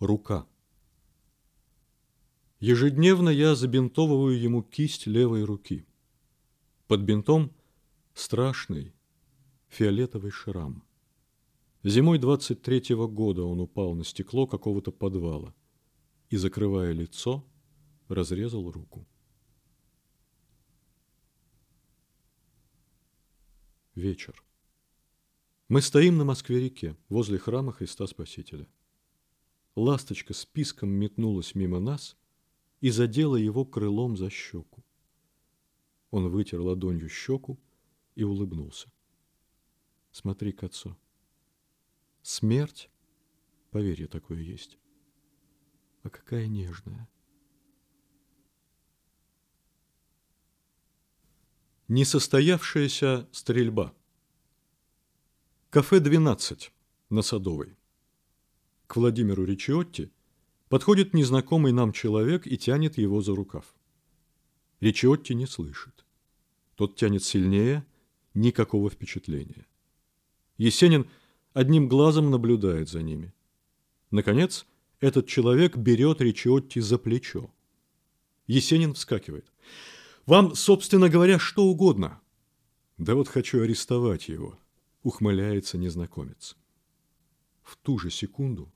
Рука. Ежедневно я забинтовываю ему кисть левой руки. Под бинтом страшный фиолетовый шрам. Зимой 23-го года он упал на стекло какого-то подвала и, закрывая лицо, разрезал руку. Вечер. Мы стоим на Москве-реке, возле храма Христа Спасителя. Ласточка с писком метнулась мимо нас и задела его крылом за щеку. Он вытер ладонью щеку и улыбнулся. Смотри к отцу. Смерть, поверье такое есть. А какая нежная. Несостоявшаяся стрельба. Кафе «12» на Садовой. К Владимиру Ричиотти подходит незнакомый нам человек и тянет его за рукав. Ричиотти не слышит. Тот тянет сильнее, никакого впечатления. Есенин одним глазом наблюдает за ними. Наконец, этот человек берет Ричиотти за плечо. Есенин вскакивает. «Вам, собственно говоря, что угодно». «Да вот хочу арестовать его», ухмыляется незнакомец. В ту же секунду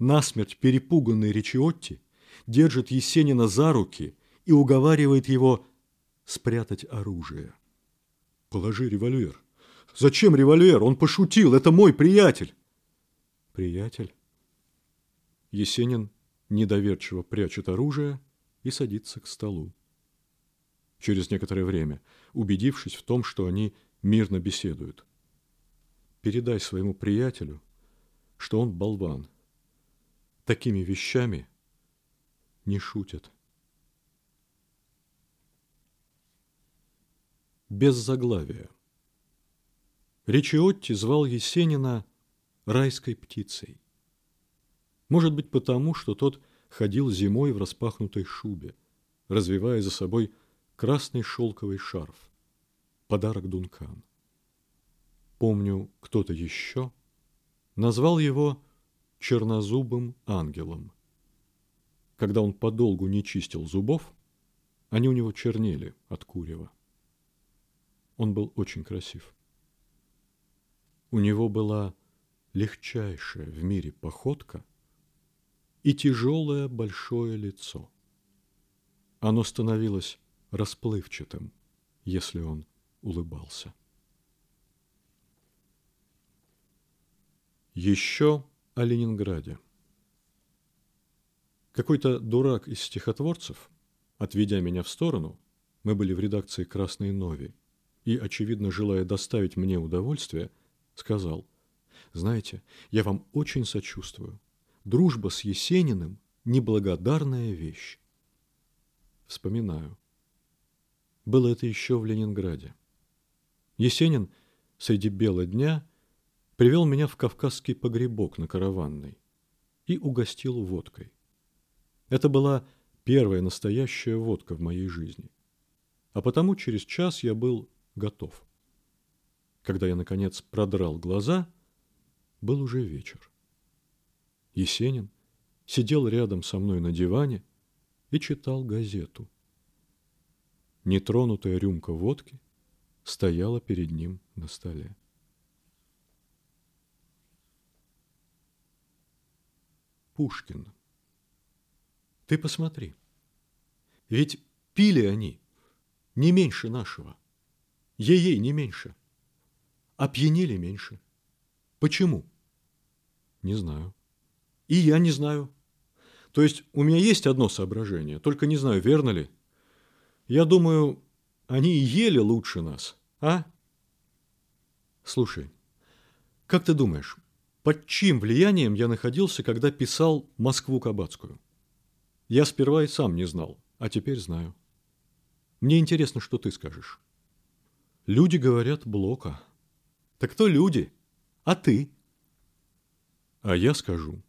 насмерть перепуганный Ричиотти держит Есенина за руки и уговаривает его спрятать оружие. «Положи револьвер». «Зачем револьвер? Он пошутил. Это мой приятель». «Приятель?» Есенин недоверчиво прячет оружие и садится к столу. Через некоторое время, убедившись в том, что они мирно беседуют, передай своему приятелю, что он болван. Такими вещами не шутят. Без заглавия. Ричиотти звал Есенина райской птицей. Может быть, потому, что тот ходил зимой в распахнутой шубе, развивая за собой красный шелковый шарф, подарок Дункан помню, кто-то еще назвал его чернозубым ангелом. Когда он подолгу не чистил зубов, они у него чернели от курева. Он был очень красив. У него была легчайшая в мире походка и тяжелое большое лицо. Оно становилось расплывчатым, если он улыбался. Еще о Ленинграде. Какой-то дурак из стихотворцев, отведя меня в сторону, мы были в редакции «Красной Нови», и, очевидно, желая доставить мне удовольствие, сказал, «Знаете, я вам очень сочувствую. Дружба с Есениным – неблагодарная вещь». Вспоминаю. Было это еще в Ленинграде. Есенин среди бела дня – привел меня в кавказский погребок на караванной и угостил водкой. Это была первая настоящая водка в моей жизни. А потому через час я был готов. Когда я, наконец, продрал глаза, был уже вечер. Есенин сидел рядом со мной на диване и читал газету. Нетронутая рюмка водки стояла перед ним на столе. Пушкин. Ты посмотри. Ведь пили они не меньше нашего. Ей-ей не меньше. Опьянели меньше. Почему? Не знаю. И я не знаю. То есть у меня есть одно соображение, только не знаю, верно ли. Я думаю, они ели лучше нас, а? Слушай, как ты думаешь, под чьим влиянием я находился, когда писал «Москву Кабацкую»? Я сперва и сам не знал, а теперь знаю. Мне интересно, что ты скажешь. Люди говорят Блока. Так кто люди? А ты? А я скажу.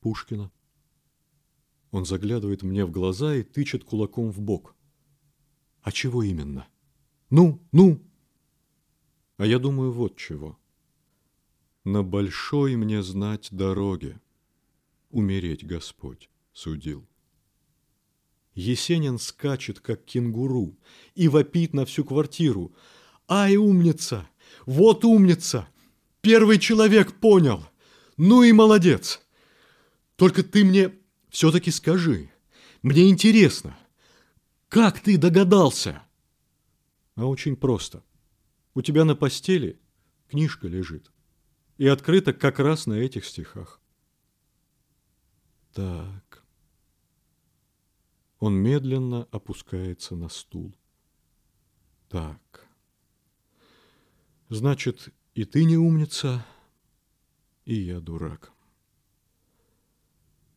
Пушкина. Он заглядывает мне в глаза и тычет кулаком в бок. А чего именно? Ну, ну! А я думаю, вот чего – на большой мне знать дороге. умереть Господь судил. Есенин скачет, как кенгуру, и вопит на всю квартиру. «Ай, умница! Вот умница! Первый человек понял! Ну и молодец! Только ты мне все-таки скажи, мне интересно, как ты догадался?» А очень просто. У тебя на постели книжка лежит и открыта как раз на этих стихах. Так. Он медленно опускается на стул. Так. Значит, и ты не умница, и я дурак.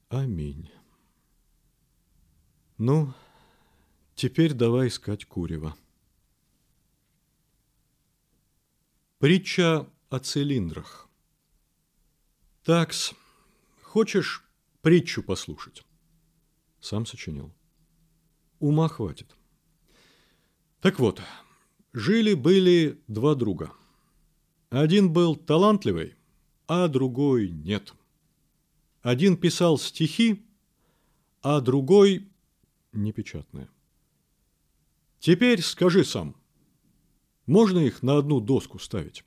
Аминь. Ну, теперь давай искать курева. Притча о цилиндрах. Такс, хочешь притчу послушать? Сам сочинил. Ума хватит. Так вот, жили-были два друга. Один был талантливый, а другой нет. Один писал стихи, а другой непечатные. Теперь скажи сам, можно их на одну доску ставить?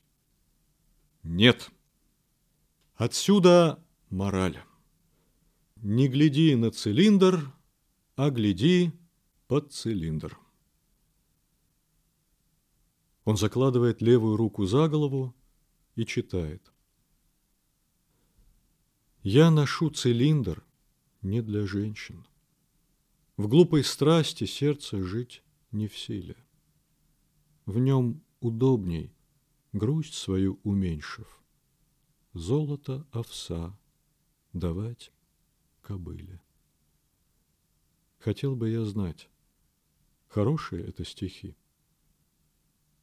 Нет. Отсюда мораль. Не гляди на цилиндр, а гляди под цилиндр. Он закладывает левую руку за голову и читает. Я ношу цилиндр не для женщин. В глупой страсти сердце жить не в силе. В нем удобней, грусть свою уменьшив, Золото овса давать кобыле. Хотел бы я знать, хорошие это стихи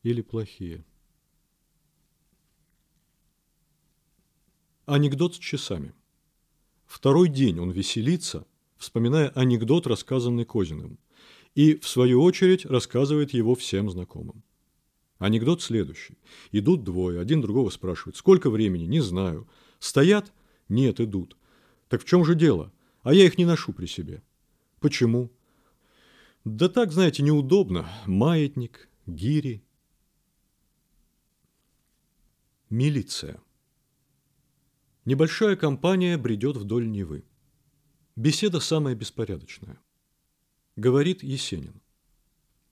или плохие. Анекдот с часами. Второй день он веселится, вспоминая анекдот, рассказанный Козиным, и, в свою очередь, рассказывает его всем знакомым. Анекдот следующий. Идут двое, один другого спрашивает, сколько времени, не знаю. Стоят? Нет, идут. Так в чем же дело? А я их не ношу при себе. Почему? Да так, знаете, неудобно. Маятник, гири. Милиция. Небольшая компания бредет вдоль Невы. Беседа самая беспорядочная. Говорит Есенин.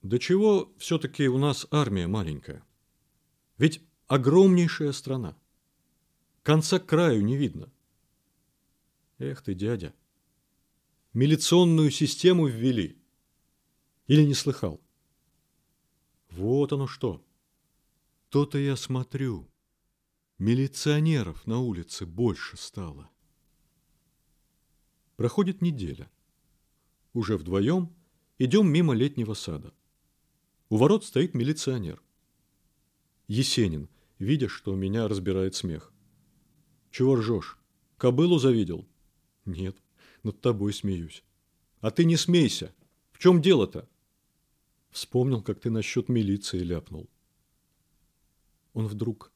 Да чего все-таки у нас армия маленькая? Ведь огромнейшая страна. Конца краю не видно. Эх ты, дядя. Милиционную систему ввели. Или не слыхал? Вот оно что. То-то я смотрю. Милиционеров на улице больше стало. Проходит неделя. Уже вдвоем идем мимо летнего сада. У ворот стоит милиционер. Есенин, видя, что меня разбирает смех. Чего ржешь? Кобылу завидел? Нет, над тобой смеюсь. А ты не смейся. В чем дело-то? Вспомнил, как ты насчет милиции ляпнул. Он вдруг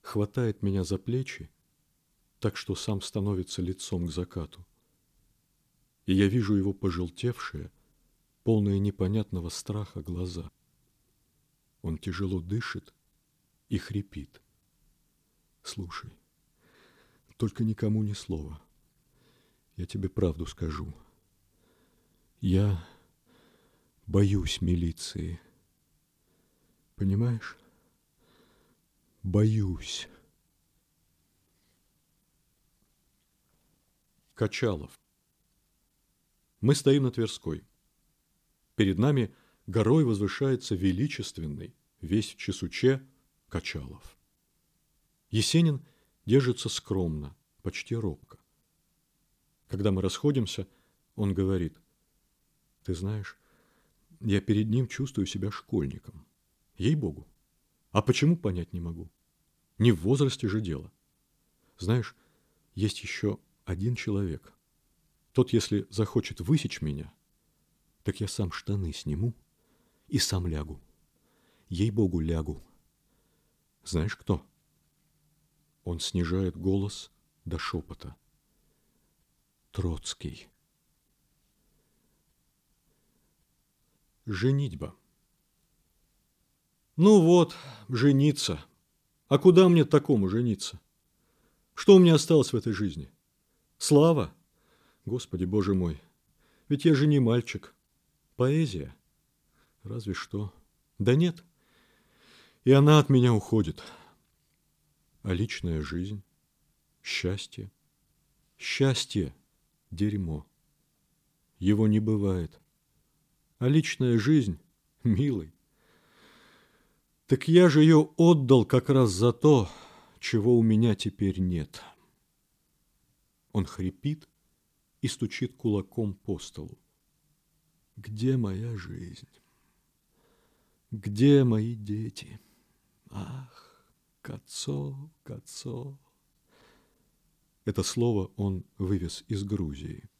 хватает меня за плечи, так что сам становится лицом к закату. И я вижу его пожелтевшие, полные непонятного страха глаза. Он тяжело дышит и хрипит. Слушай, только никому ни слова. Я тебе правду скажу. Я боюсь милиции. Понимаешь? Боюсь. Качалов. Мы стоим на Тверской. Перед нами горой возвышается величественный, весь в чесуче, Качалов. Есенин держится скромно, почти робко. Когда мы расходимся, он говорит, «Ты знаешь, я перед ним чувствую себя школьником. Ей-богу. А почему, понять не могу. Не в возрасте же дело. Знаешь, есть еще один человек. Тот, если захочет высечь меня, так я сам штаны сниму и сам лягу. Ей-богу, лягу. Знаешь кто? Он снижает голос до шепота. Троцкий. Женитьба. Ну вот, жениться. А куда мне такому жениться? Что у меня осталось в этой жизни? Слава? Господи, Боже мой, ведь я же не мальчик. Поэзия? Разве что. Да нет. И она от меня уходит. А личная жизнь? Счастье? Счастье – дерьмо. Его не бывает. А личная жизнь, милый, так я же ее отдал как раз за то, чего у меня теперь нет. Он хрипит и стучит кулаком по столу. Где моя жизнь? Где мои дети? Ах, Кацо, Кацо. Это слово он вывез из Грузии.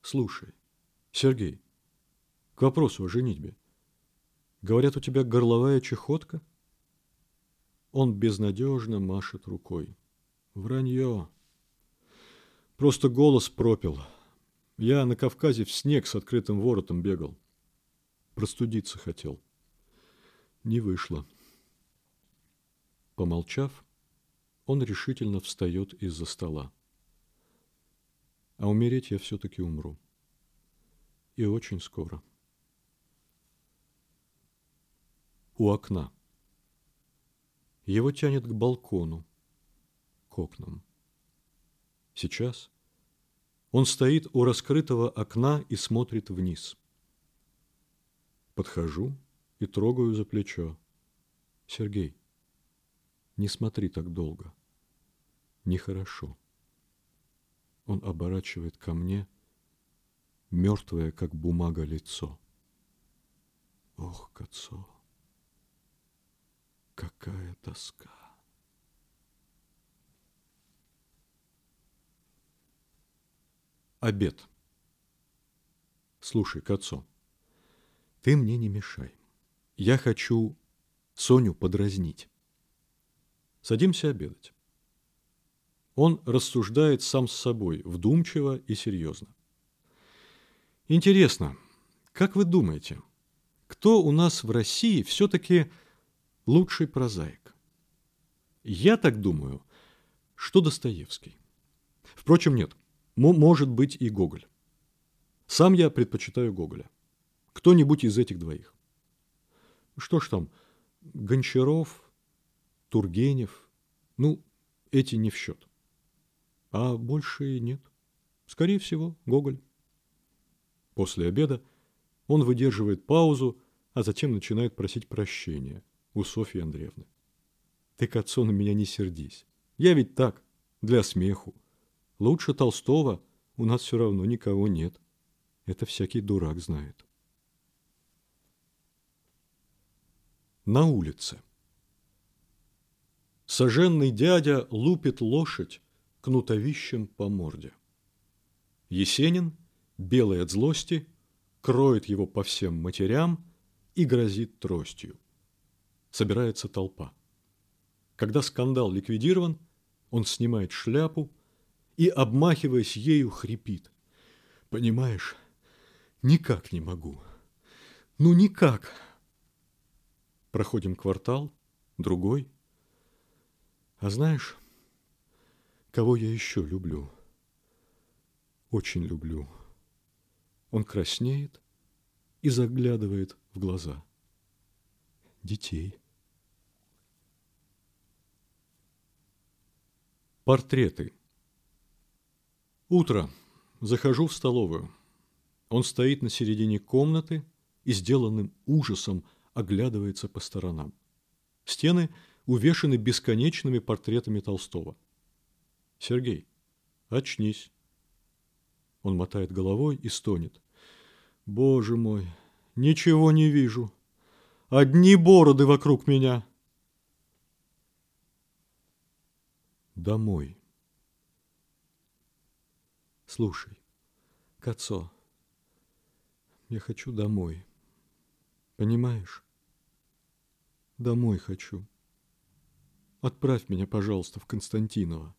Слушай, Сергей, к вопросу о женитьбе. Говорят, у тебя горловая чехотка? Он безнадежно машет рукой. Вранье. Просто голос пропил. Я на Кавказе в снег с открытым воротом бегал. Простудиться хотел. Не вышло. Помолчав, он решительно встает из-за стола. А умереть я все-таки умру. И очень скоро. у окна. Его тянет к балкону, к окнам. Сейчас он стоит у раскрытого окна и смотрит вниз. Подхожу и трогаю за плечо. Сергей, не смотри так долго. Нехорошо. Он оборачивает ко мне мертвое, как бумага, лицо. Ох, Кацо! Какая тоска! Обед. Слушай, Кацо, ты мне не мешай. Я хочу Соню подразнить. Садимся обедать. Он рассуждает сам с собой, вдумчиво и серьезно. Интересно, как вы думаете, кто у нас в России все-таки лучший прозаик. Я так думаю, что Достоевский. Впрочем, нет, может быть и Гоголь. Сам я предпочитаю Гоголя. Кто-нибудь из этих двоих. Что ж там, Гончаров, Тургенев, ну, эти не в счет. А больше нет. Скорее всего, Гоголь. После обеда он выдерживает паузу, а затем начинает просить прощения у Софьи Андреевны. Ты к отцу на меня не сердись. Я ведь так, для смеху. Лучше Толстого у нас все равно никого нет. Это всякий дурак знает. На улице. Соженный дядя лупит лошадь кнутовищем по морде. Есенин, белый от злости, кроет его по всем матерям и грозит тростью собирается толпа. Когда скандал ликвидирован, он снимает шляпу и, обмахиваясь ею, хрипит. Понимаешь, никак не могу. Ну никак. Проходим квартал, другой. А знаешь, кого я еще люблю? Очень люблю. Он краснеет и заглядывает в глаза детей. Портреты. Утро. Захожу в столовую. Он стоит на середине комнаты и сделанным ужасом оглядывается по сторонам. Стены увешаны бесконечными портретами Толстого. «Сергей, очнись!» Он мотает головой и стонет. «Боже мой, ничего не вижу!» Одни бороды вокруг меня. Домой. Слушай, Кацо, я хочу домой. Понимаешь? Домой хочу. Отправь меня, пожалуйста, в Константиново.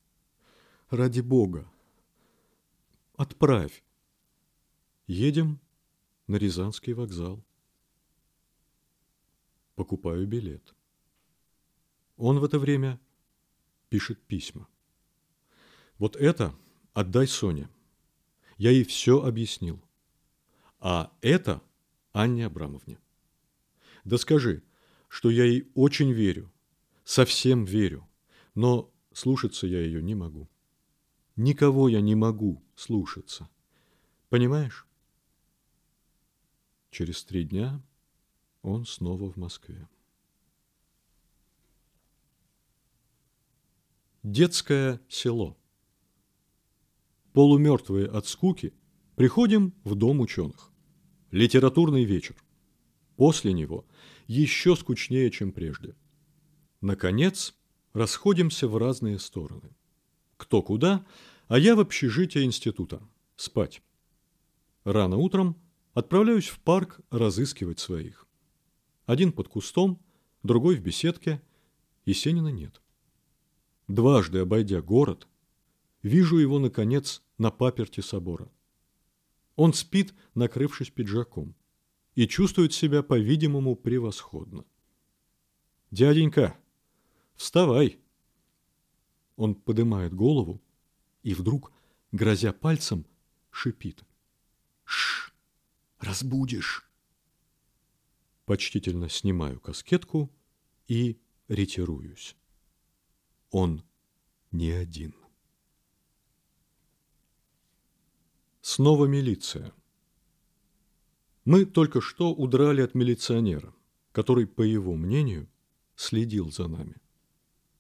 Ради Бога. Отправь. Едем на Рязанский вокзал. Покупаю билет. Он в это время пишет письма. Вот это отдай Соне. Я ей все объяснил. А это Анне Абрамовне. Да скажи, что я ей очень верю, совсем верю, но слушаться я ее не могу. Никого я не могу слушаться. Понимаешь? Через три дня он снова в Москве. Детское село. Полумертвые от скуки, приходим в дом ученых. Литературный вечер. После него еще скучнее, чем прежде. Наконец, расходимся в разные стороны. Кто куда, а я в общежитие института. Спать. Рано утром отправляюсь в парк разыскивать своих. Один под кустом, другой в беседке. Есенина нет. Дважды обойдя город, вижу его, наконец, на паперте собора. Он спит, накрывшись пиджаком, и чувствует себя, по-видимому, превосходно. «Дяденька, вставай!» Он поднимает голову и вдруг, грозя пальцем, шипит. «Ш! Разбудишь!» Почтительно снимаю каскетку и ретируюсь. Он не один. Снова милиция. Мы только что удрали от милиционера, который, по его мнению, следил за нами.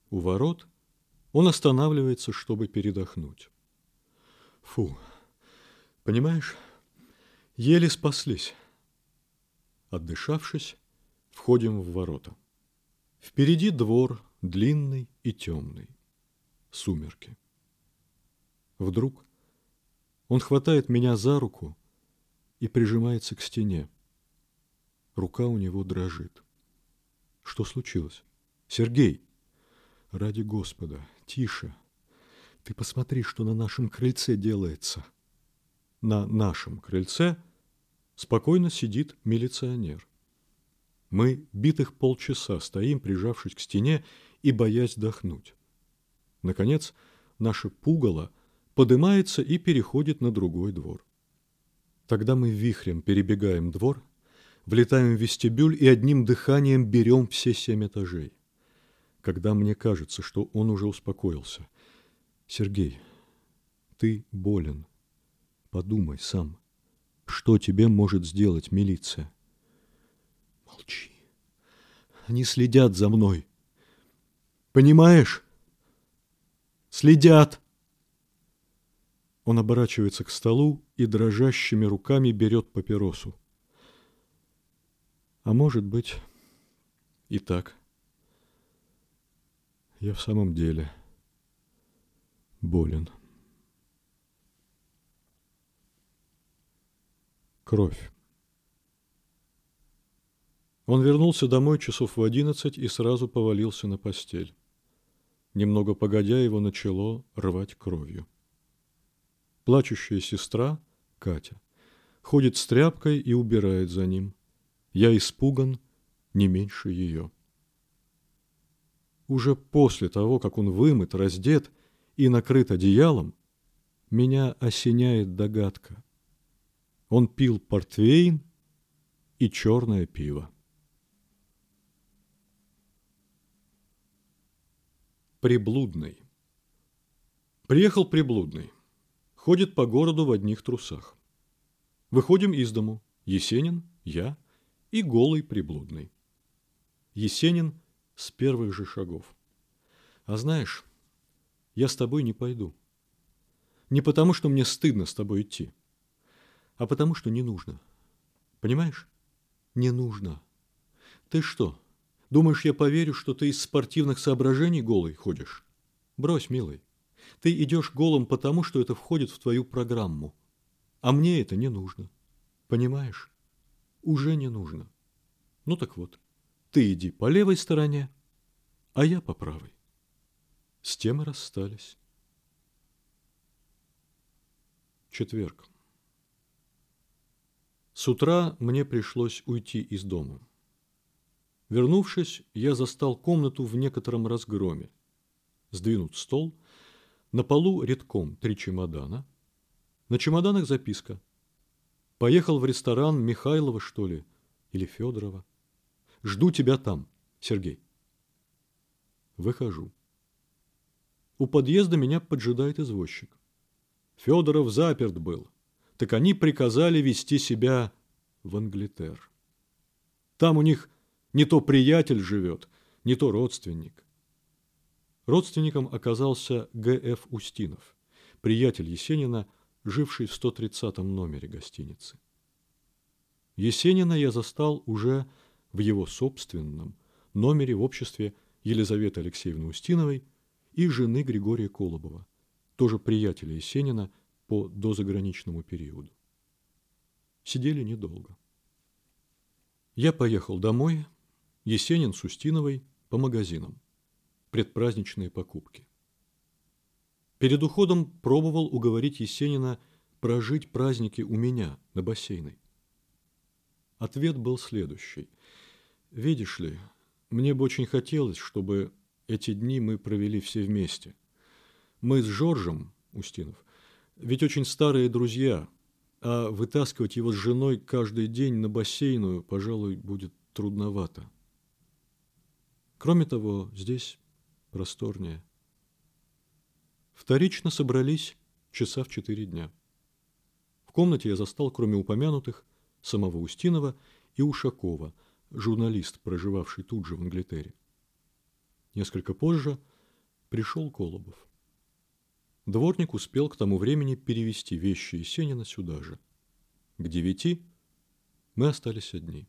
У ворот он останавливается, чтобы передохнуть. Фу, понимаешь, еле спаслись. Отдышавшись, входим в ворота. Впереди двор длинный и темный. Сумерки. Вдруг он хватает меня за руку и прижимается к стене. Рука у него дрожит. Что случилось? Сергей! Ради Господа, тише. Ты посмотри, что на нашем крыльце делается. На нашем крыльце спокойно сидит милиционер. Мы битых полчаса стоим, прижавшись к стене и боясь вдохнуть. Наконец, наше пугало подымается и переходит на другой двор. Тогда мы вихрем перебегаем двор, влетаем в вестибюль и одним дыханием берем все семь этажей. Когда мне кажется, что он уже успокоился. Сергей, ты болен. Подумай сам, что тебе может сделать милиция? Молчи. Они следят за мной. Понимаешь? Следят. Он оборачивается к столу и дрожащими руками берет папиросу. А может быть, и так. Я в самом деле болен. Кровь. Он вернулся домой часов в одиннадцать и сразу повалился на постель. Немного погодя, его начало рвать кровью. Плачущая сестра, Катя, ходит с тряпкой и убирает за ним. Я испуган не меньше ее. Уже после того, как он вымыт, раздет и накрыт одеялом, меня осеняет догадка. Он пил портвейн и черное пиво. Приблудный. Приехал приблудный. Ходит по городу в одних трусах. Выходим из дому. Есенин, я и голый приблудный. Есенин с первых же шагов. А знаешь, я с тобой не пойду. Не потому, что мне стыдно с тобой идти, а потому, что не нужно. Понимаешь? Не нужно. Ты что, думаешь, я поверю, что ты из спортивных соображений голый ходишь? Брось, милый. Ты идешь голым потому, что это входит в твою программу. А мне это не нужно. Понимаешь? Уже не нужно. Ну так вот, ты иди по левой стороне, а я по правой. С тем и расстались. Четверг. С утра мне пришлось уйти из дома. Вернувшись, я застал комнату в некотором разгроме. Сдвинут стол, на полу редком три чемодана. На чемоданах записка. Поехал в ресторан Михайлова, что ли, или Федорова. Жду тебя там, Сергей. Выхожу. У подъезда меня поджидает извозчик. Федоров заперт был. Так они приказали вести себя в Англитер. Там у них не то приятель живет, не то родственник. Родственником оказался Г.Ф. Устинов, приятель Есенина, живший в 130 номере гостиницы. Есенина я застал уже в его собственном номере в обществе Елизаветы Алексеевны Устиновой и жены Григория Колобова, тоже приятеля Есенина по дозаграничному периоду. Сидели недолго. Я поехал домой, Есенин с Устиновой по магазинам. Предпраздничные покупки. Перед уходом пробовал уговорить Есенина прожить праздники у меня на бассейной. Ответ был следующий. Видишь ли, мне бы очень хотелось, чтобы эти дни мы провели все вместе. Мы с Жоржем, Устинов, ведь очень старые друзья, а вытаскивать его с женой каждый день на бассейную, пожалуй, будет трудновато. Кроме того, здесь просторнее. Вторично собрались часа в четыре дня. В комнате я застал, кроме упомянутых, самого Устинова и Ушакова, журналист, проживавший тут же в Англитере. Несколько позже пришел Колобов. Дворник успел к тому времени перевести вещи Есенина сюда же. К девяти мы остались одни.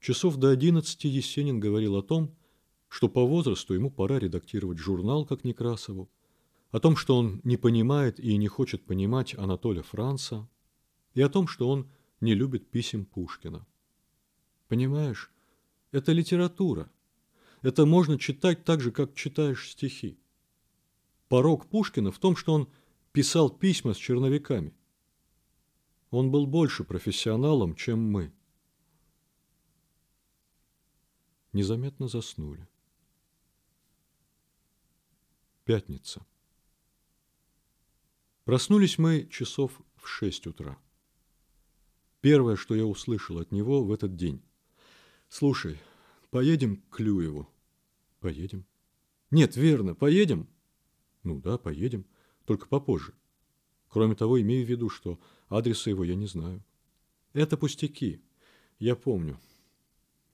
Часов до одиннадцати Есенин говорил о том, что по возрасту ему пора редактировать журнал, как Некрасову, о том, что он не понимает и не хочет понимать Анатолия Франца, и о том, что он не любит писем Пушкина. Понимаешь, это литература. Это можно читать так же, как читаешь стихи. Порог Пушкина в том, что он писал письма с черновиками. Он был больше профессионалом, чем мы. Незаметно заснули. Пятница. Проснулись мы часов в шесть утра. Первое, что я услышал от него в этот день. «Слушай, поедем к Клюеву». «Поедем». «Нет, верно, поедем». «Ну да, поедем, только попозже. Кроме того, имею в виду, что адреса его я не знаю». «Это пустяки, я помню.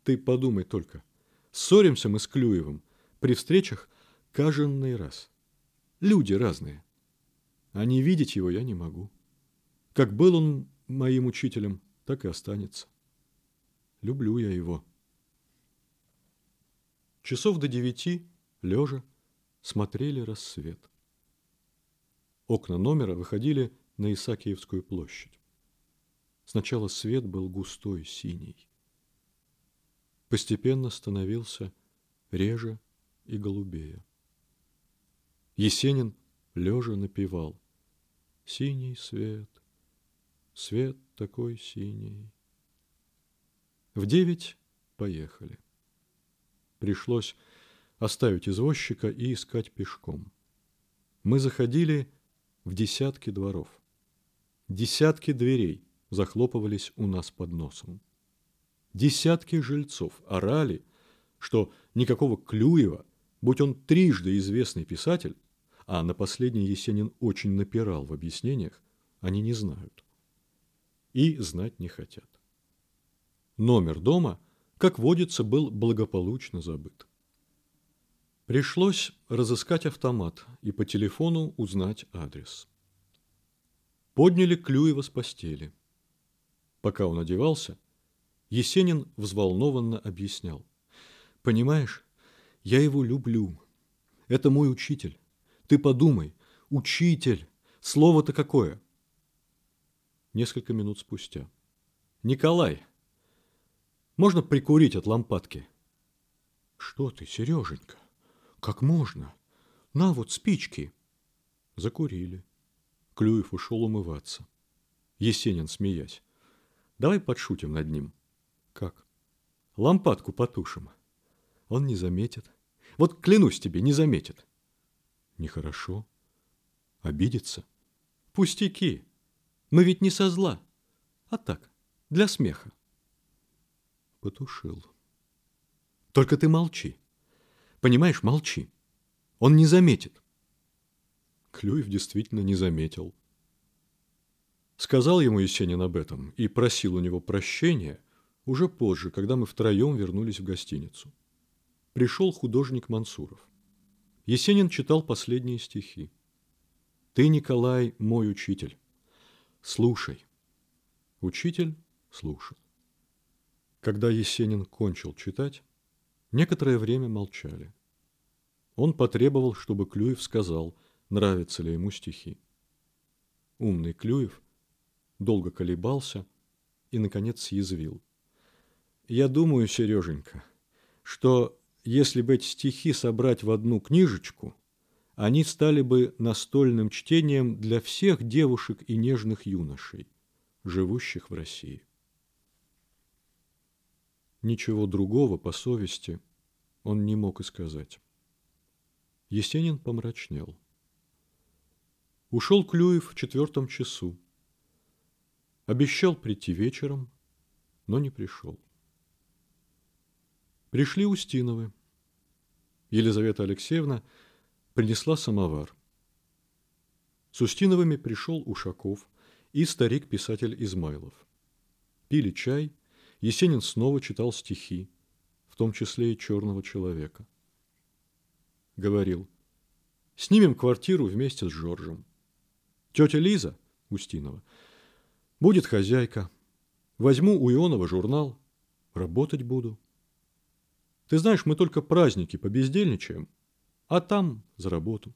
Ты подумай только. Ссоримся мы с Клюевым при встречах каждый раз. Люди разные. А не видеть его я не могу. Как был он моим учителем, так и останется. Люблю я его. Часов до девяти, лежа, смотрели рассвет. Окна номера выходили на Исаакиевскую площадь. Сначала свет был густой, синий. Постепенно становился реже и голубее. Есенин лежа напевал «Синий свет, Свет такой синий. В девять поехали. Пришлось оставить извозчика и искать пешком. Мы заходили в десятки дворов. Десятки дверей захлопывались у нас под носом. Десятки жильцов орали, что никакого Клюева, будь он трижды известный писатель, а на последний Есенин очень напирал в объяснениях, они не знают и знать не хотят. Номер дома, как водится, был благополучно забыт. Пришлось разыскать автомат и по телефону узнать адрес. Подняли Клюева с постели. Пока он одевался, Есенин взволнованно объяснял. «Понимаешь, я его люблю. Это мой учитель. Ты подумай, учитель, слово-то какое!» несколько минут спустя. «Николай, можно прикурить от лампадки?» «Что ты, Сереженька? Как можно? На вот спички!» Закурили. Клюев ушел умываться. Есенин, смеясь. Давай подшутим над ним. Как? Лампадку потушим. Он не заметит. Вот клянусь тебе, не заметит. Нехорошо. Обидится. Пустяки. Мы ведь не со зла, а так, для смеха. Потушил. Только ты молчи. Понимаешь, молчи. Он не заметит. Клюев действительно не заметил. Сказал ему Есенин об этом и просил у него прощения уже позже, когда мы втроем вернулись в гостиницу. Пришел художник Мансуров. Есенин читал последние стихи. «Ты, Николай, мой учитель. Слушай». Учитель слушал. Когда Есенин кончил читать, некоторое время молчали. Он потребовал, чтобы Клюев сказал, нравятся ли ему стихи. Умный Клюев долго колебался и, наконец, съязвил. «Я думаю, Сереженька, что если бы эти стихи собрать в одну книжечку, они стали бы настольным чтением для всех девушек и нежных юношей, живущих в России. Ничего другого по совести он не мог и сказать. Есенин помрачнел. Ушел Клюев в четвертом часу. Обещал прийти вечером, но не пришел. Пришли Устиновы. Елизавета Алексеевна принесла самовар. С Устиновыми пришел Ушаков и старик-писатель Измайлов. Пили чай, Есенин снова читал стихи, в том числе и «Черного человека». Говорил, снимем квартиру вместе с Жоржем. Тетя Лиза, Устинова, будет хозяйка. Возьму у Ионова журнал, работать буду. Ты знаешь, мы только праздники побездельничаем, а там за работу.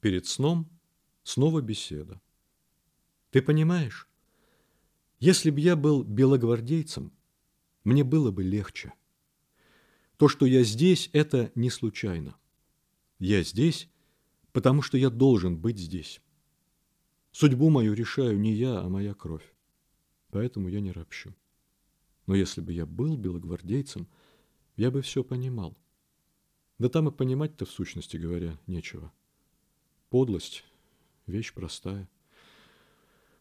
Перед сном снова беседа. Ты понимаешь, если б я был белогвардейцем, мне было бы легче. То, что я здесь, это не случайно. Я здесь, потому что я должен быть здесь. Судьбу мою решаю не я, а моя кровь. Поэтому я не ропщу. Но если бы я был белогвардейцем, я бы все понимал. Да там и понимать-то, в сущности говоря, нечего. Подлость – вещь простая.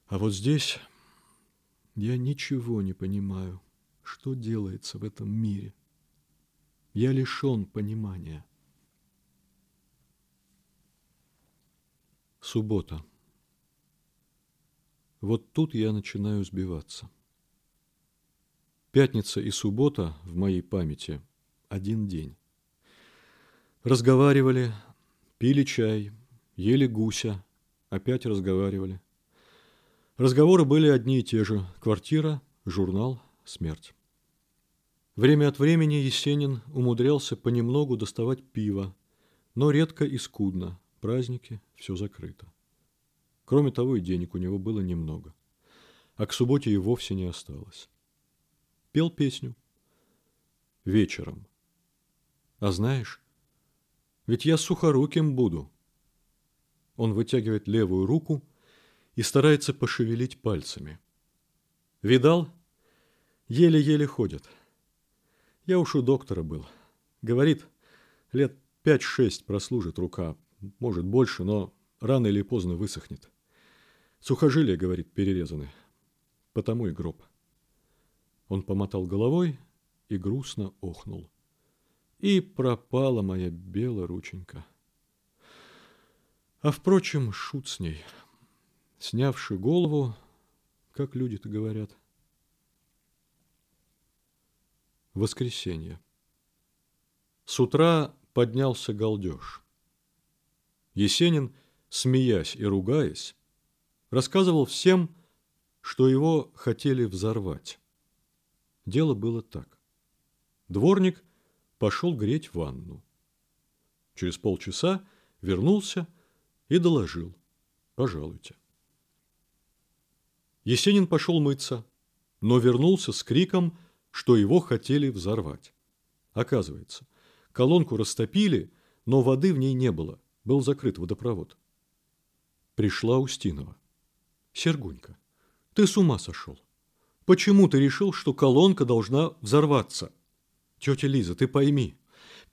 А вот здесь я ничего не понимаю, что делается в этом мире. Я лишен понимания. Суббота. Вот тут я начинаю сбиваться. Пятница и суббота в моей памяти – один день. Разговаривали, пили чай, ели гуся, опять разговаривали. Разговоры были одни и те же – квартира, журнал, смерть. Время от времени Есенин умудрялся понемногу доставать пиво, но редко и скудно, праздники, все закрыто. Кроме того, и денег у него было немного, а к субботе и вовсе не осталось пел песню. Вечером. А знаешь, ведь я сухоруким буду. Он вытягивает левую руку и старается пошевелить пальцами. Видал? Еле-еле ходят. Я уж у доктора был. Говорит, лет пять-шесть прослужит рука, может больше, но рано или поздно высохнет. Сухожилия, говорит, перерезаны. Потому и гроб. Он помотал головой и грустно охнул. И пропала моя белая рученька. А, впрочем, шут с ней. Снявши голову, как люди-то говорят. Воскресенье. С утра поднялся галдеж. Есенин, смеясь и ругаясь, рассказывал всем, что его хотели взорвать. Дело было так. Дворник пошел греть ванну. Через полчаса вернулся и доложил. Пожалуйте. Есенин пошел мыться, но вернулся с криком, что его хотели взорвать. Оказывается, колонку растопили, но воды в ней не было, был закрыт водопровод. Пришла Устинова. «Сергунька, ты с ума сошел. Почему ты решил, что колонка должна взорваться? Тетя Лиза, ты пойми,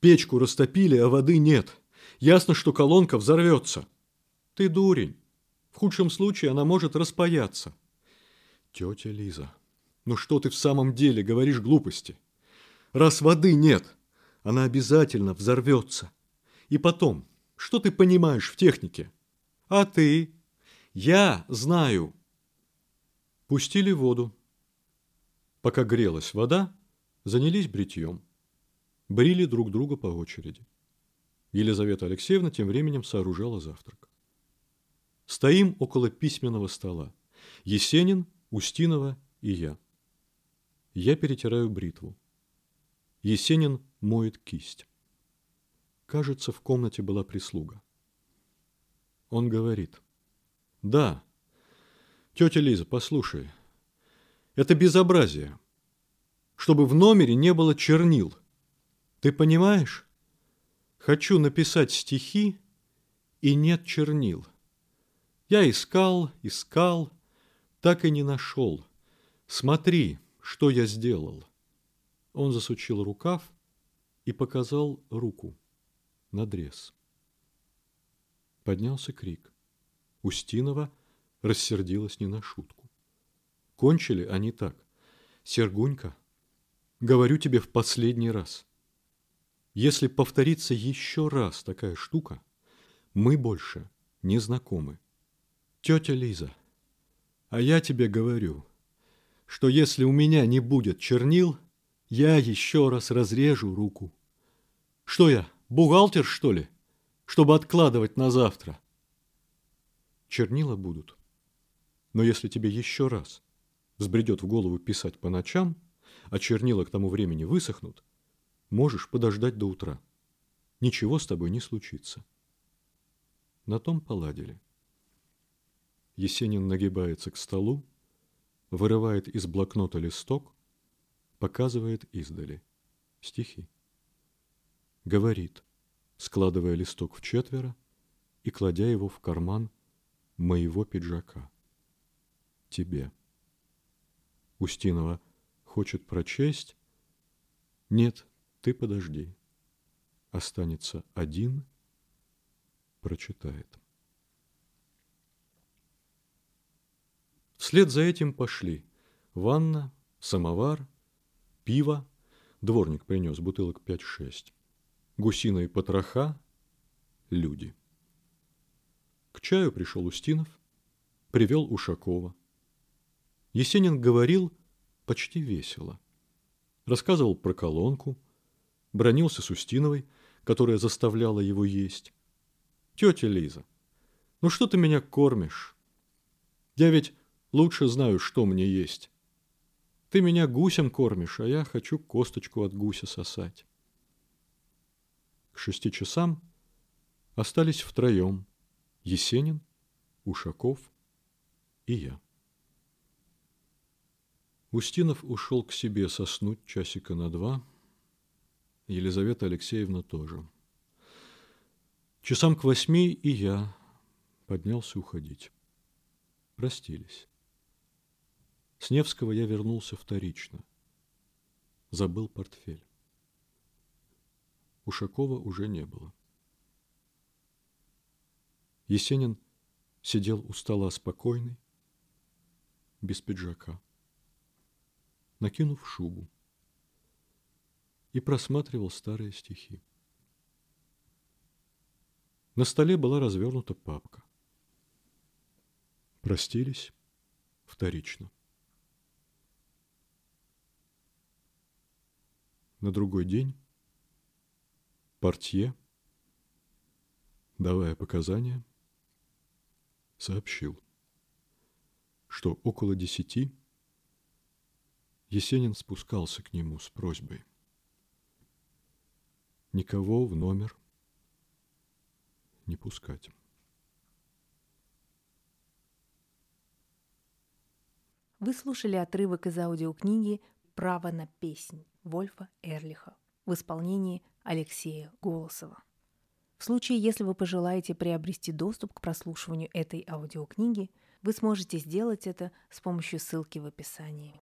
печку растопили, а воды нет. Ясно, что колонка взорвется. Ты дурень. В худшем случае она может распаяться. Тетя Лиза, ну что ты в самом деле говоришь глупости? Раз воды нет, она обязательно взорвется. И потом, что ты понимаешь в технике? А ты? Я знаю. Пустили воду. Пока грелась вода, занялись бритьем. Брили друг друга по очереди. Елизавета Алексеевна тем временем сооружала завтрак. Стоим около письменного стола. Есенин, Устинова и я. Я перетираю бритву. Есенин моет кисть. Кажется, в комнате была прислуга. Он говорит. «Да, тетя Лиза, послушай, это безобразие, чтобы в номере не было чернил. Ты понимаешь? Хочу написать стихи, и нет чернил. Я искал, искал, так и не нашел. Смотри, что я сделал. Он засучил рукав и показал руку, надрез. Поднялся крик. Устинова рассердилась не на шутку. Кончили они так. Сергунька, говорю тебе в последний раз. Если повторится еще раз такая штука, мы больше не знакомы. Тетя Лиза, а я тебе говорю, что если у меня не будет чернил, я еще раз разрежу руку. Что я, бухгалтер, что ли, чтобы откладывать на завтра? Чернила будут. Но если тебе еще раз взбредет в голову писать по ночам, а чернила к тому времени высохнут, можешь подождать до утра. Ничего с тобой не случится. На том поладили. Есенин нагибается к столу, вырывает из блокнота листок, показывает издали. Стихи. Говорит, складывая листок в четверо и кладя его в карман моего пиджака. Тебе. Устинова хочет прочесть. Нет, ты подожди. Останется один, прочитает. Вслед за этим пошли ванна, самовар, пиво, дворник принес бутылок пять-шесть, гусиные потроха, люди. К чаю пришел Устинов, привел Ушакова. Есенин говорил почти весело. Рассказывал про колонку, бронился с Устиновой, которая заставляла его есть. «Тетя Лиза, ну что ты меня кормишь? Я ведь лучше знаю, что мне есть. Ты меня гусем кормишь, а я хочу косточку от гуся сосать». К шести часам остались втроем Есенин, Ушаков и я. Устинов ушел к себе соснуть часика на два. Елизавета Алексеевна тоже. Часам к восьми и я поднялся уходить. Простились. С Невского я вернулся вторично. Забыл портфель. Ушакова уже не было. Есенин сидел у стола спокойный, без пиджака накинув шубу, и просматривал старые стихи. На столе была развернута папка. Простились вторично. На другой день портье, давая показания, сообщил, что около десяти Есенин спускался к нему с просьбой. Никого в номер не пускать. Вы слушали отрывок из аудиокниги «Право на песнь» Вольфа Эрлиха в исполнении Алексея Голосова. В случае, если вы пожелаете приобрести доступ к прослушиванию этой аудиокниги, вы сможете сделать это с помощью ссылки в описании.